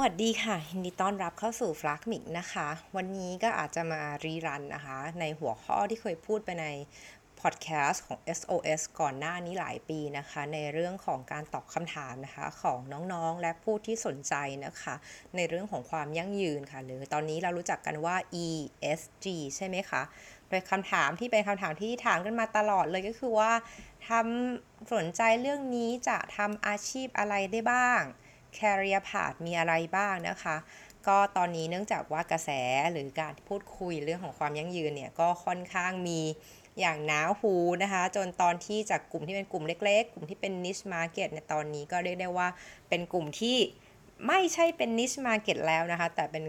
วัสดีค่ะยินดีต้อนรับเข้าสู่ฟลักมิกนะคะ วันนี้ก็อาจจะมารีรันนะคะ ในหัวข้อที่เคยพูดไปในพอดแคสต์ของ SOS ก่อนหน้านี้หลายปีนะคะ ในเรื่องของการตอบคำถามนะคะ ของน้องๆ และผู้ที่สนใจนะคะ ในเรื่องของความยั่งยืนค่ะ หรือตอนนี้เรารู้จักกันว่า ESG ใช่ไหมคะโดยคำถามที่เป็นคำถามที่ถามกันมาตลอดเลยก็คือว่าทำสนใจเรื่องนี้จะทำอาชีพอะไรได้บ้าง career path มีอะไรบ้างนะคะ ก็ตอนนี้เนื่องจากว่ากระแสหรือการพูดคุยเรื่องของความยั่งยืนเนี่ยก็ค่อนข้างมีอย่างหนาหูนะคะ จนตอนที่จากกลุ่มที่เป็นกลุ่มเล็ก ๆ กลุ่มที่เป็น niche market ในตอนนี้ก็เรียกได้ว่าเป็นกลุ่มที่ไม่ใช่เป็น niche market แล้วนะคะ แต่เป็น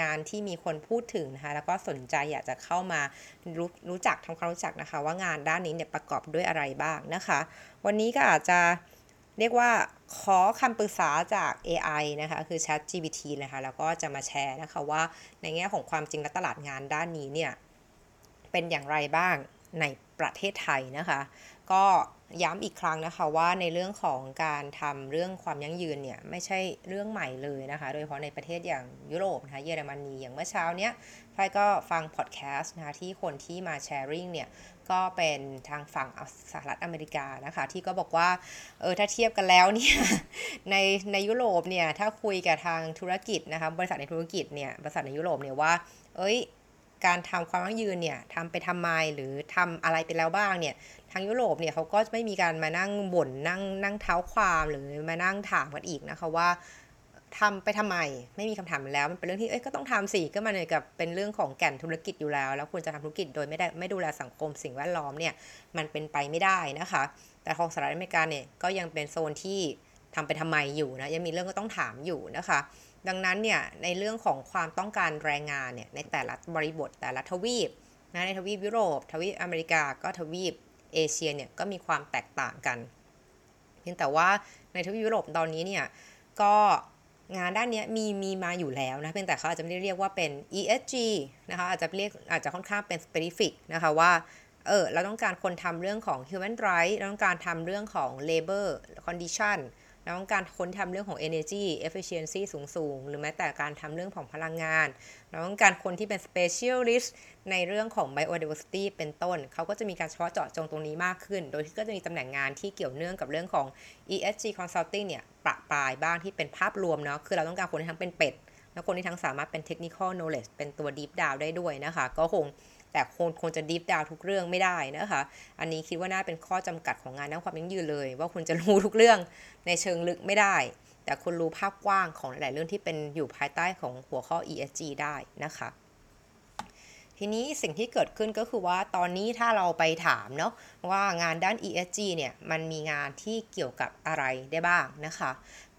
งานที่มีคนพูดถึงนะคะ แล้วก็สนใจอยากจะเข้ามารู้รู้จักทำความรู้จักนะคะ ว่างานด้านนี้เนี่ยประกอบด้วยอะไรบ้างนะคะ วันนี้ก็อาจจะ เรียกว่าขอคำปรึกษาจาก AI นะคะคือ Chat GPT นะคะแล้วก็จะมาแชร์นะคะว่าในแง่ของความจริงและตลาดงานด้านนี้เนี่ยเป็นอย่างไรบ้างในประเทศไทยนะคะ ก็ ย้ำอีกครั้งนะคะว่าในเรื่องของการทำเรื่องความยั่งยืนเนี่ยไม่ใช่เรื่องใหม่เลยนะคะ โดยเฉพาะในประเทศอย่างยุโรปนะคะเยอรมนีอย่างเมื่อเช้าเนี้ยพายก็ฟังพอดแคสต์นะคะที่คนที่มาแชร์ริงเนี่ยก็เป็นทางฝั่งสหรัฐอเมริกานะคะ ที่ก็บอกว่าเออถ้าเทียบกันแล้วเนี่ยในในยุโรปเนี่ยถ้าคุยกับทางธุรกิจนะคะบริษัทในธุรกิจเนี่ยบริษัทในยุโรปเนี่ยว่า เอ้ย การทำความยั่งยืนเนี่ยทำไปทำไมหรือทำอะไรไปแล้วบ้างเนี่ยทางยุโรปเนี่ยเขาก็ไม่มีการมานั่งบ่นนั่งนั่งเท้าความหรือมานั่งถามกันอีกนะคะว่าทำไปทำไมไม่มีคำถามแล้ว มันเป็นเรื่องที่เอ้ยก็ต้องทำสิก็มันกับเป็นเรื่องของแก่นธุรกิจอยู่แล้ว แล้วควรจะทำธุรกิจโดยไม่ได้ไม่ดูแลสังคมสิ่งแวดล้อมเนี่ยมันเป็นไปไม่ได้นะคะ แต่ของสหรัฐอเมริกาเนี่ยก็ยังเป็นโซนที่ทำไปทำไมอยู่นะยังมีเรื่องก็ต้องถามอยู่นะคะ ดังนั้นเนี่ยในเรื่องของความต้องการแรงงานเนี่ยในแต่ละบริบทแต่ละทวีปนะในทวีปยุโรป ทวีปอเมริกาก็ทวีปเอเชียเนี่ยก็มีความแตกต่างกัน เพียงแต่ว่าในทวีปยุโรปตอนนี้เนี่ยก็งานด้านนี้มีมีมาอยู่แล้วนะเพียงแต่เขาอาจจะไม่ได้เรียกว่าเป็น ESG นะคะอาจจะเรียกอาจจะค่อนข้างเป็น specific นะคะว่าเออเราต้องการคนทำเรื่องของ human rights เราต้องการทำเรื่องของ labor condition เราต้องการคนทำเรื่องของ energy efficiency สูงๆหรือแม้แต่การทำเรื่องของพลังงานเราต้องการคนที่เป็น specialist ในเรื่องของ biodiversity เป็นต้น เขาก็จะมีการเฉพาะเจาะจงตรงนี้มากขึ้น โดยที่ก็จะมีตำแหน่งงานที่เกี่ยวเนื่องกับเรื่องของ ESG consulting เนี่ยประปรายบ้างที่เป็นภาพรวมเนาะ คือเราต้องการคนที่ทั้งเป็นเป็ด และคนที่ทั้งสามารถเป็น technical knowledge เป็นตัว deep down ได้ด้วยนะคะ ก็คง แต่คงคงจะดีฟดาวทุกเรื่องไม่ได้นะคะ อันนี้คิดว่าน่าเป็นข้อจำกัดของงานด้านความยั่งยืนเลย ว่าคุณจะรู้ทุกเรื่องในเชิงลึกไม่ได้ แต่คุณรู้ภาพกว้างของหลาย ๆ เรื่องที่เป็นอยู่ภายใต้ของหัวข้อ ESG ได้นะคะทีนี้สิ่งที่เกิดขึ้นก็คือว่าตอนนี้ถ้าเราไปถามเนาะว่างานด้าน ESG เนี่ยมันมีงานที่เกี่ยวกับอะไรได้บ้างนะคะ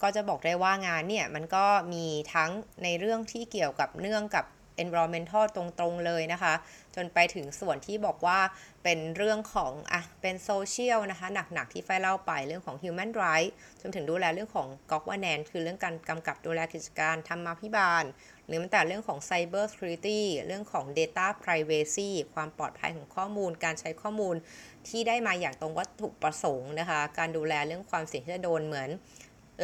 ก็จะบอกได้ว่างานเนี่ยมันก็มีทั้งในเรื่องที่เกี่ยวกับเนื่องกับ environmental ตรงๆเลยนะคะ จนไปถึงส่วนที่บอกว่าเป็นเรื่องของอะเป็นโซเชียลนะคะหนักๆที่ไฟเล่าไปเรื่องของ human right จนถึงดูแลเรื่องของ governance คือเรื่องการกำกับดูแลกิจการธรรมาภิบาล หรือแม้แต่เรื่องของ cyber security เรื่องของ data privacy ความปลอดภัยของข้อมูล การใช้ข้อมูลที่ได้มาอย่างตรงวัตถุประสงค์นะคะ การดูแลเรื่องความเสี่ยงที่จะโดนเหมือน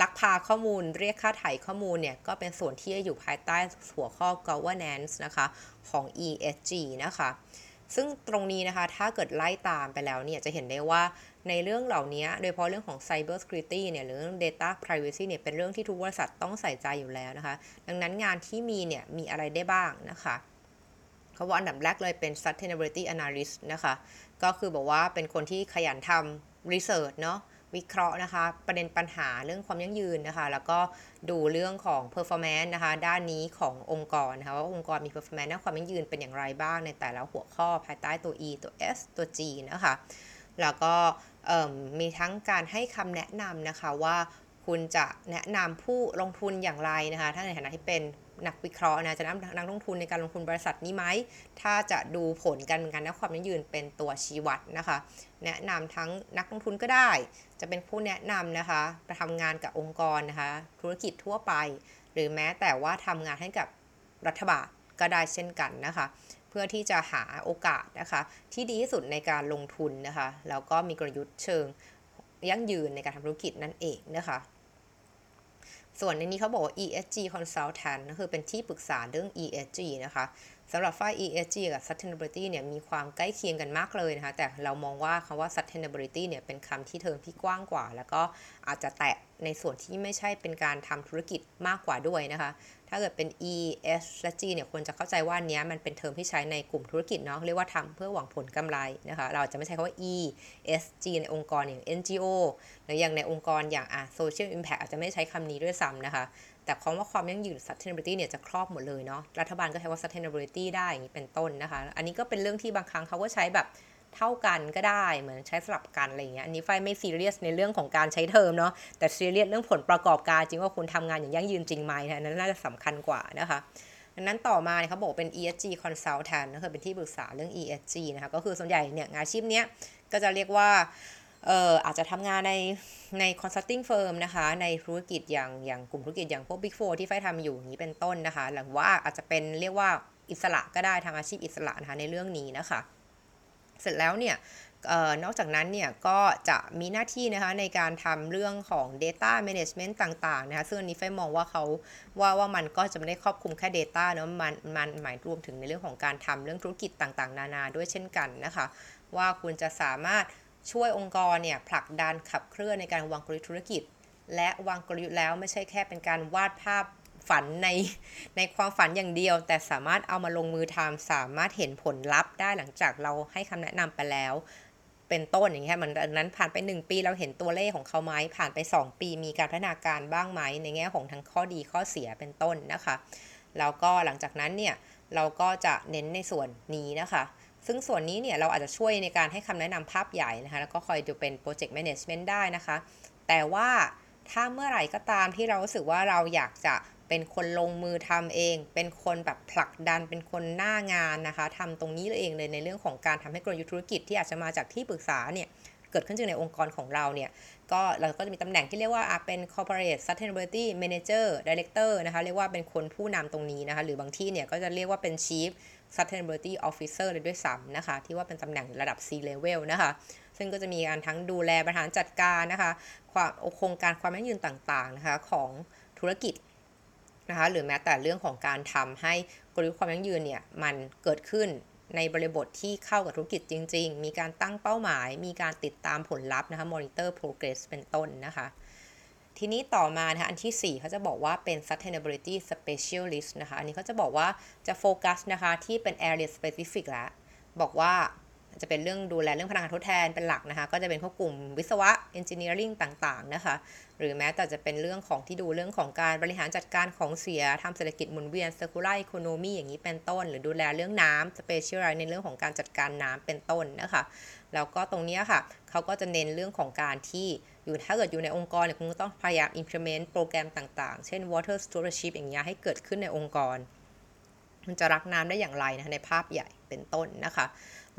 ลักพาข้อมูลเรียกค่าไถ่ข้อมูลเนี่ย ก็เป็นส่วนที่อยู่ภายใต้หัวข้อ governance นะคะของ ESG นะคะ ซึ่งตรงนี้นะคะถ้าเกิดไล่ตามไปแล้วเนี่ย จะเห็นได้ว่าในเรื่องเหล่านี้ โดยเฉพาะเรื่องของ cyber security เนี่ยหรือเรื่อง data privacy เนี่ยเป็นเรื่องที่ทุกบริษัทต้องใส่ใจอยู่แล้วนะคะ ดังนั้นงานที่มีเนี่ยมีอะไรได้บ้างนะคะเขาว่าอันดับแรกเลยเป็น sustainability analyst นะคะ ก็คือบอกว่าเป็นคนที่ขยันทำ research เนาะ วิเคราะห์นะคะ ประเด็นปัญหาเรื่องความยั่งยืนนะคะ แล้วก็ดูเรื่องของ performance นะคะ ด้านนี้ขององค์กรนะคะว่าองค์กรมี performance ด้านความยั่งยืนเป็นอย่างไรบ้างในแต่ละหัวข้อภายใต้ตัว E ตัว S ตัว G นะคะ แล้วก็มีทั้งการให้คำแนะนำนะคะว่าคุณจะแนะนำผู้ลงทุนอย่างไรนะคะถ้าในฐานะที่เป็น นักวิเคราะห์นะจะนำนักลงทุนในการลงทุนบริษัทนี้ไหม ถ้าจะดูผลการงานและความยั่งยืนเป็นตัวชี้วัดนะคะ แนะนำทั้งนักลงทุนก็ได้ จะเป็นผู้แนะนำนะคะไปทำงานกับองค์กรนะคะ ธุรกิจทั่วไป หรือแม้แต่ว่าทำงานให้กับรัฐบาลก็ได้เช่นกันนะคะ เพื่อที่จะหาโอกาสนะคะ ที่ดีที่สุดในการลงทุนนะคะแล้วก็มีกลยุทธ์เชิงยั่งยืนในการทำธุรกิจนั่นเองนะคะ ส่วนในนี้เขาบอกว่า ESG consultant ก็คือเป็นที่ปรึกษาเรื่อง ESG นะคะ สำหรับฝ่าย ESG กับ sustainability เนี่ยมีความใกล้เคียงกันมากเลยนะคะ แต่เรามองว่าคำว่า sustainability เนี่ยเป็นคำที่เทอมที่กว้างกว่า แล้วก็อาจจะแตะในส่วนที่ไม่ใช่เป็นการทำธุรกิจมากกว่าด้วยนะคะ ถ้าเกิดเป็น E S และ G เนี่ยควรจะเข้าใจว่านี้มันเป็นเทอมที่ใช้ในกลุ่มธุรกิจเนาะ เรียกว่าทำเพื่อหวังผลกำไรนะคะ เราจะไม่ใช้คำว่า E S G ในองค์กรอย่าง NGO หรืออย่างในองค์กรอย่างอะ Social Impact อาจจะไม่ใช้คำนี้ด้วยซ้ำนะคะ แต่ความว่าความยั่งยืน sustainability เนี่ยจะครอบหมดเลยเนาะ รัฐบาลก็ใช้ว่า sustainability ได้อย่างนี้เป็นต้นนะคะ อันนี้ก็เป็นเรื่องที่บางครั้งเขาก็ใช้แบบเท่ากันก็ได้เหมือนใช้สลับกันอะไรเงี้ย อันนี้ไฟไม่ซีเรียสในเรื่องของการใช้เทอมเนาะ แต่ซีเรียสเรื่องผลประกอบการจริงว่าคุณทำงานอย่างยั่งยืนจริงไหมนะนั้นน่าจะสำคัญกว่านะคะดังนั้นต่อมาเนี่ยเขาบอกเป็น ESG consultant ก็คือเป็นที่ปรึกษาเรื่อง ESG นะคะ ก็คือส่วนใหญ่เนี่ยงานอาชีพเนี้ยก็จะเรียกว่า เอ่ออาจจะทำงานในใน consulting firm นะคะ ในธุรกิจอย่างอย่างกลุ่มธุรกิจอย่างพวก big four ที่ไฟทำอยู่อย่างนี้เป็นต้นนะคะ หรือว่าอาจจะเป็นเรียกว่าอิสระก็ได้ทางอาชีพอิสระนะคะในเรื่องนี้นะคะ เสร็จแล้วเนี่ยนอกจากนั้นเนี่ยก็จะมีหน้าที่นะคะในการทำเรื่องของ Data Management ต่างๆนะคะซึ่งอันนี้ไฟมองว่าเขาว่าว่ามันก็จะไม่ได้ครอบคลุมแค่ Data เนาะมันมันหมายรวมถึงในเรื่องของการทำเรื่องธุรกิจต่างๆ นานาด้วยเช่นกันนะคะ ว่าคุณจะสามารถ ช่วยองค์กรเนี่ยผลักดันขับเคลื่อนในการวางกลยุทธ์ธุรกิจ และวางกลยุทธ์แล้วไม่ใช่แค่เป็นการวาดภาพฝันในในความฝันอย่างเดียว แต่สามารถเอามาลงมือทำสามารถเห็นผลลัพธ์ได้หลังจากเราให้คำแนะนำไปแล้ว เป็นต้นอย่างเงี้ยมันนั้นผ่านไป 1 ปีเราเห็นตัวเลขของเขาไหมผ่านไป 2 ปีมีการพัฒนาการบ้างไหมในแง่ของทั้งข้อดีข้อเสียเป็นต้นนะคะแล้วก็หลังจากนั้นเนี่ยเราก็จะเน้นในส่วนนี้นะคะ ซึ่งส่วนนี้เนี่ยเราอาจจะช่วยในการให้คำแนะนำภาพใหญ่นะคะ แล้วก็คอยดูเป็นโปรเจกต์แมネจเมนต์ได้นะคะ แต่ว่าถ้าเมื่อไหร่ก็ตามที่เรารู้สึกว่าเราอยากจะเป็นคนลงมือทำเอง เป็นคนแบบผลักดัน เป็นคนหน้างานนะคะทำตรงนี้เองเลยในเรื่องของการทำให้กลยุทธ์ธุรกิจที่อาจจะมาจากที่ปรึกษาเนี่ย เกิดขึ้นจริงในองค์กรของเราเนี่ย ก็เราก็จะมีตำแหน่งที่เรียกว่าเป็น corporate sustainability manager director นะคะ เรียกว่าเป็นคนผู้นำตรงนี้นะคะ หรือบางที่เนี่ยก็จะเรียกว่าเป็น chief sustainability officer เลยด้วยซ้ำนะคะ ที่ว่าเป็นตำแหน่งระดับ C level นะคะ ซึ่งก็จะมีการทั้งดูแลบริหารจัดการนะคะความโครงการความยั่งยืนต่างๆนะคะของธุรกิจนะคะหรือแม้แต่เรื่องของการทำให้กลยุทธ์ความยั่งยืนเนี่ยมันเกิดขึ้นในบริบทที่เข้ากับธุรกิจจริง ๆ มีการตั้งเป้าหมาย มีการติดตามผลลัพธ์นะคะ monitor progress เป็นต้นนะคะ ทีนี้ต่อมานะคะอันที่ 4 เขาจะบอกว่าเป็น sustainability specialist นะคะ อันนี้เขาจะบอกว่าจะโฟกัสนะคะที่เป็น area specific แล้วบอกว่า จะเป็นเรื่องดูแลเรื่องพลังงานทดแทนเป็นหลักนะคะ ก็จะเป็นพวกกลุ่มวิศวะ engineering ต่างๆนะคะ หรือแม้แต่จะเป็นเรื่องของที่ดูเรื่องของการบริหารจัดการของเสียทำเศรษฐกิจหมุนเวียน circular economy อย่างนี้เป็นต้น หรือดูแลเรื่องน้ำ specialize ในเรื่องของการจัดการน้ำเป็นต้นนะคะ แล้วก็ตรงนี้ค่ะเขาก็จะเน้นเรื่องของการที่อยู่ถ้าเกิดอยู่ในองค์กรเนี่ยคุณต้องพยายาม implement โปรแกรมต่างๆ เช่น water stewardship อย่างเงี้ยให้เกิดขึ้นในองค์กร มันจะรักน้ำได้อย่างไรนะในภาพใหญ่เป็นต้นนะคะ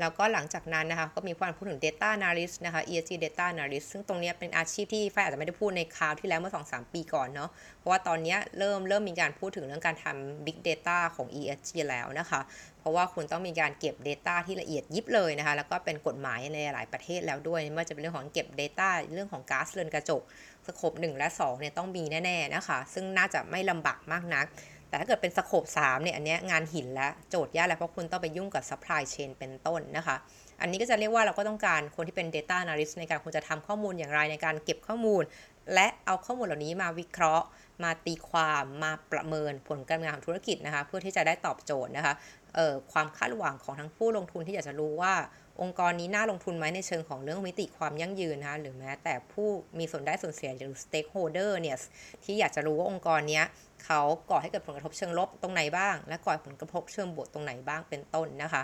แล้วก็หลังจากนั้นนะคะก็มีความพูดถึง Data Analyst นะคะ ESG Data Analyst ซึ่งตรงนี้เป็นอาชีพที่ไฟอาจจะไม่ได้พูดในคราวที่แล้วเมื่อ 2-3 ปีก่อนเนาะเพราะว่าตอนนี้เริ่มเริ่มมีการพูดถึงเรื่องการทำ Big Data ของ ESG แล้วนะคะเพราะว่าคุณต้องมีการเก็บ Data ที่ละเอียดยิบเลยนะคะแล้วก็เป็นกฎหมายในหลายประเทศแล้วด้วยไม่ว่าจะเป็นเรื่องของเก็บ Data เรื่องของก๊าซเรือนกระจกสโคป1และ2เนี่ยต้องมีแน่ๆนะคะซึ่งน่าจะไม่ลำบากมากนัก แต่ถ้าเกิดเป็นสโคป3เนี่ยอันนี้งานหินและโจทย์ยากแล้วเพราะคุณต้องไปยุ่งกับ supply chain เป็นต้นนะคะ อันนี้ก็จะเรียกว่าเราก็ต้องการคนที่เป็น data analyst ในการคุณจะทำข้อมูลอย่างไรในการเก็บข้อมูล และเอาข้อมูลเหล่านี้มาวิเคราะห์ มาตีความมาประเมินผลการงานของธุรกิจนะคะ เพื่อที่จะได้ตอบโจทย์นะคะความคาดหวังของทั้งผู้ลงทุนที่อยากจะรู้ว่า องค์กรนี้น่าลงทุนไหมในเชิงของเรื่องมิติความยั่งยืนนะคะหรือแม้แต่ผู้มีส่วนได้ส่วนเสียหรือ stakeholder เนี่ยที่อยากจะรู้ว่าองค์กรนี้เขาก่อให้เกิดผลกระทบเชิงลบตรงไหนบ้าง และก่อผลกระทบเชิงบวกตรงไหนบ้างเป็นต้นนะคะ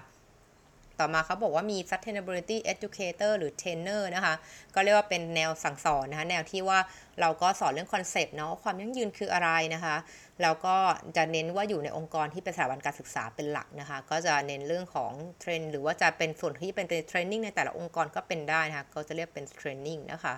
ต่อมาเขาบอกว่ามี sustainability educator หรือ trainer นะคะ ก็เรียกว่าเป็นแนวสั่งสอนนะคะ แนวที่ว่าเราก็สอนเรื่อง concept เนาะความยั่งยืนคืออะไรนะคะ แล้วก็จะเน้นว่าอยู่ในองค์กรที่เป็นสถาบันการศึกษาเป็นหลักนะคะ ก็จะเน้นเรื่องของ train หรือว่าจะเป็นส่วนที่เป็น training ในแต่ละองค์กรก็เป็นได้นะคะ ก็จะเรียกเป็น training นะคะ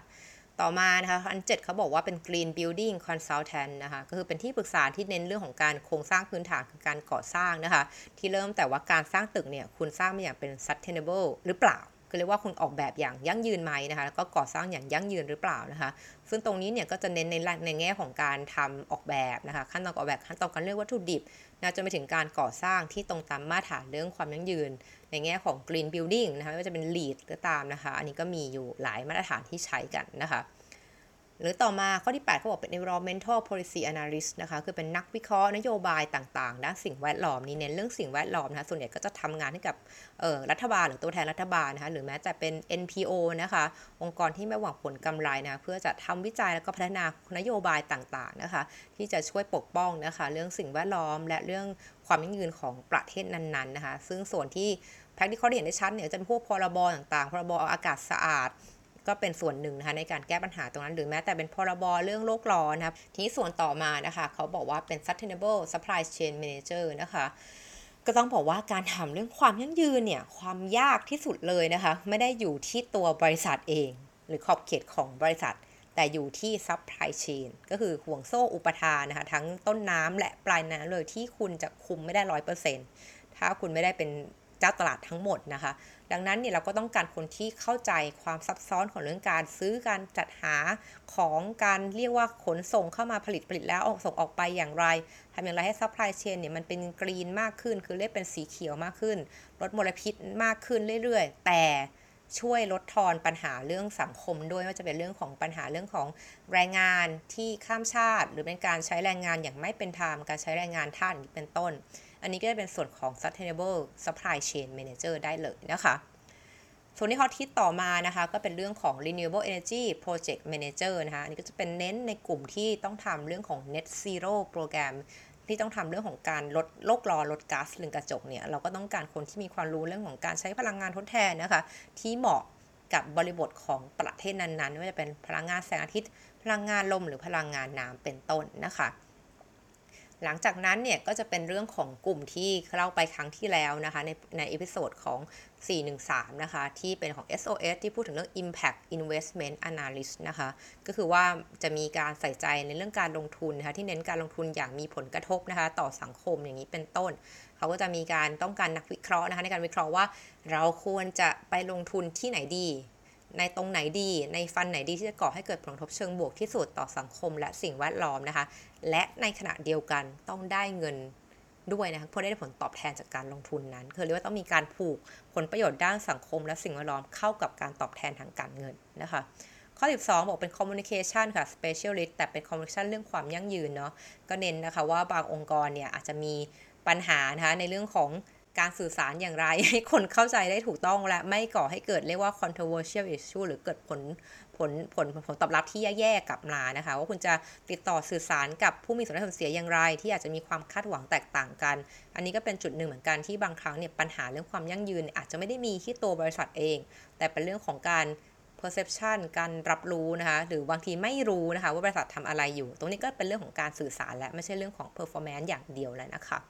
ต่อมานะคะอันเจ็ดเขาบอกว่าเป็น Green Building Consultant นะคะก็คือเป็นที่ปรึกษาที่เน้นเรื่องของการโครงสร้างพื้นฐานคือการก่อสร้างนะคะ ที่เริ่มแต่ว่าการสร้างตึกเนี่ยคุณสร้างมาอย่างเป็น sustainable หรือเปล่า ก็เรียกว่าคุณออกแบบอย่างยั่งยืนไหมนะคะแล้วก็ก่อสร้างอย่างยั่งยืนหรือเปล่านะคะ ซึ่งตรงนี้เนี่ยก็จะเน้นในในแง่ของการทำออกแบบนะคะขั้นตอนออกแบบขั้นตอนการเลือกวัตถุดิบนะจนไปถึงการก่อสร้างที่ตรงตามมาตรฐานเรื่องความยั่งยืน ในแง่ของ green building นะคะไม่ว่าจะเป็น lead ก็ตามนะคะ อันนี้ก็มีอยู่หลายมาตรฐานที่ใช้กันนะคะ หรือต่อมาข้อที่ 8 เขาบอกเป็น environmental policy analyst นะคะ คือเป็นนักวิเคราะห์นโยบายต่างๆด้านสิ่งแวดล้อมนี่เน้นเรื่องสิ่งแวดล้อมนะคะ ส่วนใหญ่ก็จะทำงานให้กับรัฐบาลหรือตัวแทนรัฐบาลนะคะ หรือแม้แต่เป็น NPO นะคะ องค์กรที่ไม่หวังผลกำไรนะะเพื่อจะทำวิจัยแล้วก็พัฒนานโยบายต่างๆนะคะ ที่จะช่วยปกป้องนะคะ เรื่องสิ่งแวดล้อม และเรื่องความยั่งยืนของประเทศนั้นๆนะคะ ซึ่งส่วนที่แพ็กที่เขาเห็นได้ชัดเนี่ยจะเป็นพวกพรบต่างๆพรบอากาศสะอาด ก็เป็นส่วนหนึ่งนะคะในการแก้ปัญหาตรงนั้น หรือแม้แต่เป็นพรบเรื่องโลกร้อนนะครับทีนี้ส่วนต่อมานะคะเขาบอกว่าเป็น sustainable supply chain manager นะคะก็ต้องบอกว่าการทำเรื่องความยั่งยืนเนี่ยความยากที่สุดเลยนะคะไม่ได้อยู่ที่ตัวบริษัทเอง หรือขอบเขตของบริษัท แต่อยู่ที่ supply chain ก็คือห่วงโซ่อุปทานนะคะทั้งต้นน้ำและปลายน้ำเลยที่คุณจะคุมไม่ได้ร้อยเปอร์เซ็นต์ถ้าคุณไม่ได้เป็นเจ้าตลาดทั้งหมดนะคะ ดังนั้นเนี่ยเราก็ต้องการคนที่เข้าใจความซับซ้อนของเรื่องการซื้อการจัดหาของการเรียกว่าขนส่งเข้ามาผลิตผลิตแล้วออกส่งออกไปอย่างไรทำอย่างไรให้ supply chain เนี่ยมันเป็น green มากขึ้น คือเรียกเป็นสีเขียวมากขึ้น ลดมลพิษมากขึ้นเรื่อยๆ แต่ช่วยลดทอนปัญหาเรื่องสังคมด้วยว่าจะเป็นเรื่องของปัญหาเรื่องของแรงงานที่ข้ามชาติ หรือเป็นการใช้แรงงานอย่างไม่เป็นธรรมการใช้แรงงานทาสเป็นต้น อันนี้ก็จะเป็นส่วนของ sustainable supply chain manager ได้เลยนะคะส่วนที่เขาทิศต่อมานะคะก็เป็นเรื่องของ renewable energy project manager นะคะอันนี้ก็จะเป็นเน้นในกลุ่มที่ต้องทำเรื่องของ net zero program ที่ต้องทำเรื่องของการลดโลกร้อนลดก๊าซเรือนกระจกเนี่ยเราก็ต้องการคนที่มีความรู้เรื่องของการใช้พลังงานทดแทนนะคะ ที่เหมาะกับบริบทของประเทศนั้นๆไม่ว่าจะเป็นพลังงานแสงอาทิตย์ พลังงานลมหรือพลังงานน้ำเป็นต้นนะคะ หลังจากนั้นเนี่ยก็จะเป็นเรื่องของกลุ่มที่เล่าไปครั้งที่แล้วนะคะ ในใน episode ของ 413 นะคะ ที่เป็นของ SOS ที่พูดถึงเรื่อง Impact Investment Analyst นะคะ ก็คือว่าจะมีการใส่ใจในเรื่องการลงทุนนะคะที่เน้นการลงทุนอย่างมีผลกระทบนะคะ ต่อสังคมอย่างนี้เป็นต้น เขาก็จะมีการต้องการนักวิเคราะห์นะคะในการวิเคราะห์ว่าเราควรจะไปลงทุนที่ไหนดี ในตรงไหนดี ใน fund ไหนดีที่จะก่อให้เกิดผลกระทบเชิงบวกที่สุดต่อสังคมและสิ่งแวดล้อมนะคะ และในขณะเดียวกันต้องได้เงินด้วยนะคะเพื่อได้ผลตอบแทนจากการลงทุนนั้น คือเรียกว่าต้องมีการผูกผลประโยชน์ด้านสังคมและสิ่งแวดล้อมเข้ากับการตอบแทนทางการเงินนะคะ ข้อ 12 บอกเป็น communication ค่ะ specialist แต่เป็น communication เรื่องความยั่งยืนเนาะก็เน้นนะคะว่าบางองค์กรเนี่ยอาจจะมีปัญหานะคะในเรื่องของ การสื่อสารอย่างไร ให้คนเข้าใจได้ถูกต้องและไม่ก่อให้เกิดเรียกว่า controversial issue หรือเกิดผลผลผลผลตอบรับที่แย่ๆกลับมานะคะ ว่าคุณจะติดต่อสื่อสารกับผู้มีส่วนได้ส่วนเสียอย่างไร ที่อาจจะมีความคาดหวังแตกต่างกัน อันนี้ก็เป็นจุดหนึ่งเหมือนกันที่บางครั้งเนี่ยปัญหาเรื่องความยั่งยืน อาจจะไม่ได้มีที่ตัวบริษัทเอง แต่เป็นเรื่องของการ perception การรับรู้นะคะหรือบางทีไม่รู้นะคะว่าบริษัททำอะไรอยู่ ตรงนี้ก็เป็นเรื่องของการสื่อสารและไม่ใช่เรื่องของ performance อย่างเดียวแล้วนะคะ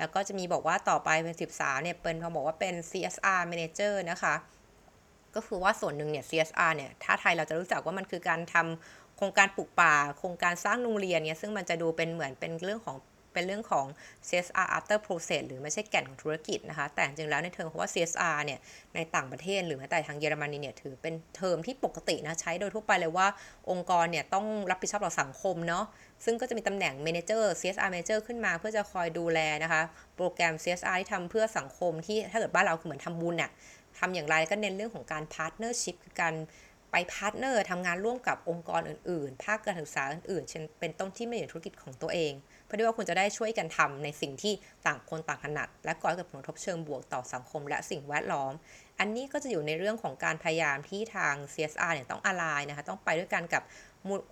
แล้วก็จะมีบอกว่าต่อไปเป็น 13เนี่ยเป็นเขาบอกว่าเป็น CSR Manager นะคะก็คือว่าส่วนหนึ่งเนี่ย CSR เนี่ย ถ้าไทยเราจะรู้จักว่ามันคือการทำโครงการปลูกป่า โครงการสร้างโรงเรียนเนี่ย ซึ่งมันจะดูเป็นเหมือนเป็นเรื่องของ เป็นเรื่องของ CSR after process หรือไม่ใช่แก่นของธุรกิจนะคะ แต่จริงแล้วในเทอมเพราะว่า CSR เนี่ย ในต่างประเทศหรือแม้แต่ทางเยอรมนีเนี่ย ถือเป็นเทอมที่ปกตินะ ใช้โดยทั่วไปเลยว่าองค์กรเนี่ย ต้องรับผิดชอบต่อสังคมเนาะ ซึ่งก็จะมีตำแหน่ง Manager CSR Manager ขึ้นมาเพื่อจะคอยดูแลนะคะ โปรแกรม CSR ที่ทำเพื่อสังคมที่ถ้าเกิดบ้านเราคือเหมือนทำบุญน่ะทำอย่างไรก็เน้นเรื่องของการ partnership คือการไป partner ทำงานร่วมกับองค์กรอื่นๆ ภาคการศึกษาอื่นๆ เช่นเป็นต้นที่ไม่อยู่ธุรกิจของตัวเอง เพื่อที่ว่าคุณจะได้ช่วยกันทำในสิ่งที่ต่างคนต่างถนัด และก่อให้เกิดผลกระทบเชิงบวกต่อสังคมและสิ่งแวดล้อม อันนี้ก็จะอยู่ในเรื่องของการพยายามที่ทาง CSR เนี่ยต้องอะไรนะคะต้องไปด้วยกันกับ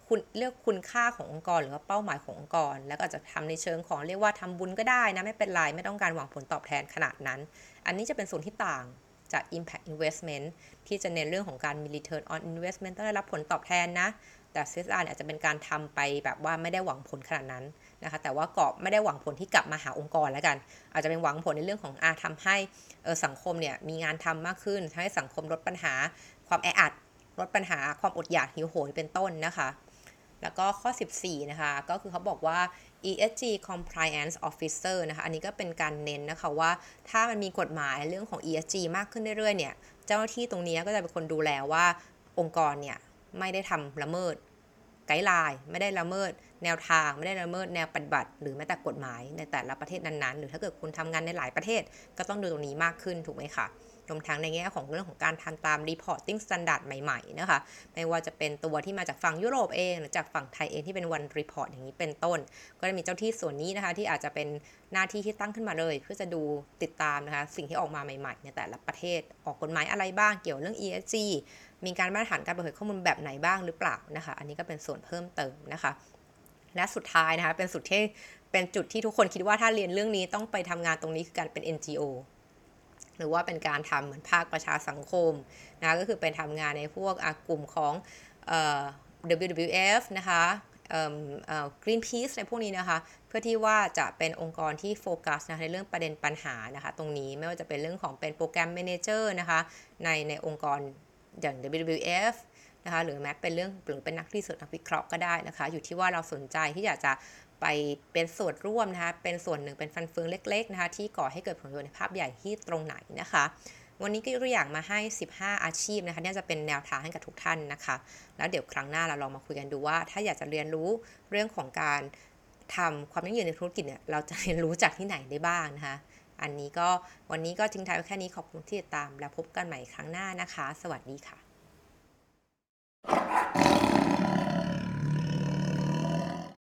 คุณเรียกคุณค่าขององค์กร หรือว่าเป้าหมายขององค์กร แล้วก็จะทำในเชิงของเรียกว่าทำบุญก็ได้นะไม่เป็นไรไม่ต้องการหวังผลตอบแทนขนาดนั้น อันนี้จะเป็นส่วนที่ต่างจาก impact investment ที่จะเน้นเรื่องของการมี return on investment ต้องได้รับผลตอบแทนนะ แต่ CSR เนี่ยอาจจะเป็นการทำไปแบบว่าไม่ได้หวังผลขนาดนั้นนะคะแต่ว่าก็ไม่ได้หวังผลที่กลับมาหาองค์กรแล้วกัน อาจจะเป็นหวังผลในเรื่องของอาทำให้สังคมเนี่ยมีงานทำมากขึ้นทำให้สังคมลดปัญหา ความแออัดลดปัญหาความอดอยากหิวโหยเป็นต้นนะคะแล้วก็ข้อ 14 นะคะ ก็คือเขาบอกว่า ESG Compliance Officer นะคะ อันนี้ก็เป็นการเน้นนะคะว่าถ้ามันมีกฎหมายเรื่องของ ESG มากขึ้นเรื่อยๆ เนี่ย เจ้าหน้าที่ตรงนี้ก็จะเป็นคนดูแลว่าองค์กรเนี่ย ไม่ได้ทำละเมิด ไกด์ไลน์ไม่ได้ละเมิด แนวทางไม่ได้ละเมิดแนวปฏิบัติ หรือแม้แต่กฎหมายในแต่ละประเทศนั้นๆ หรือถ้าเกิดคุณทำงานในหลายประเทศก็ต้องดูตรงนี้มากขึ้นถูกไหมคะรวมทั้งในแง่ของเรื่องของการทำตาม reporting standard ใหม่ๆนะคะ ไม่ว่าจะเป็นตัวที่มาจากฝั่งยุโรปเอง หรือจากฝั่งไทยเองที่เป็น one report อย่างนี้เป็นต้น ก็จะมีเจ้าที่ส่วนนี้นะคะ ที่อาจจะเป็นหน้าที่ที่ตั้งขึ้นมาเลย เพื่อจะดูติดตามนะคะ สิ่งที่ออกมาใหม่ๆ ในแต่ละประเทศออกกฎหมายอะไรบ้างเกี่ยวเรื่อง ESG มีการมาตรฐานการเปิดเผยข้อมูลแบบไหนบ้างหรือเปล่านะคะ อันนี้ก็เป็นส่วนเพิ่มเติมนะคะ และสุดท้ายนะคะ เป็นสุดที่เป็นจุดที่ทุกคนคิดว่าถ้าเรียนเรื่องนี้ต้องไปทำงานตรงนี้คือการเป็น NGO หรือว่าเป็นการทำเหมือนภาคประชาสังคมนะก็คือเป็นทำงานในพวกกลุ่มของ WWF นะคะ Greenpeace ในพวกนี้นะคะ เพื่อที่ว่าจะเป็นองค์กรที่โฟกัสนะในเรื่องประเด็นปัญหานะคะ ตรงนี้ไม่ว่าจะเป็นเรื่องของเป็นโปรแกรมเมนเจอร์นะคะในในองค์กร อย่าง WWF นะคะหรือแม้เป็นเรื่องหรือเป็นนักรีเสิร์ชนักวิเคราะห์ก็ได้นะคะ อยู่ที่ว่าเราสนใจที่อยากจะไปเป็นส่วนร่วมนะคะเป็นส่วนหนึ่งเป็นฟันเฟืองเล็กๆนะคะที่ก่อให้เกิดผลประโยชน์ในภาพใหญ่ที่ตรงไหนนะคะ วันนี้ก็ยกตัวอย่างมาให้ 15 อาชีพนะคะนี่จะเป็นแนวทางให้กับทุกท่านนะคะ แล้วเดี๋ยวครั้งหน้าเราลองมาคุยกันดูว่า ถ้าอยากจะเรียนรู้เรื่องของการทำความยั่งยืนในธุรกิจเนี่ยเราจะเรียนรู้จากที่ไหนได้บ้างนะคะ อันนี้ก็วันนี้ก็ทิ้งท้ายไว้แค่นี้ขอบคุณที่ติดตาม แล้วพบกันใหม่ครั้งหน้านะคะ สวัสดีค่ะ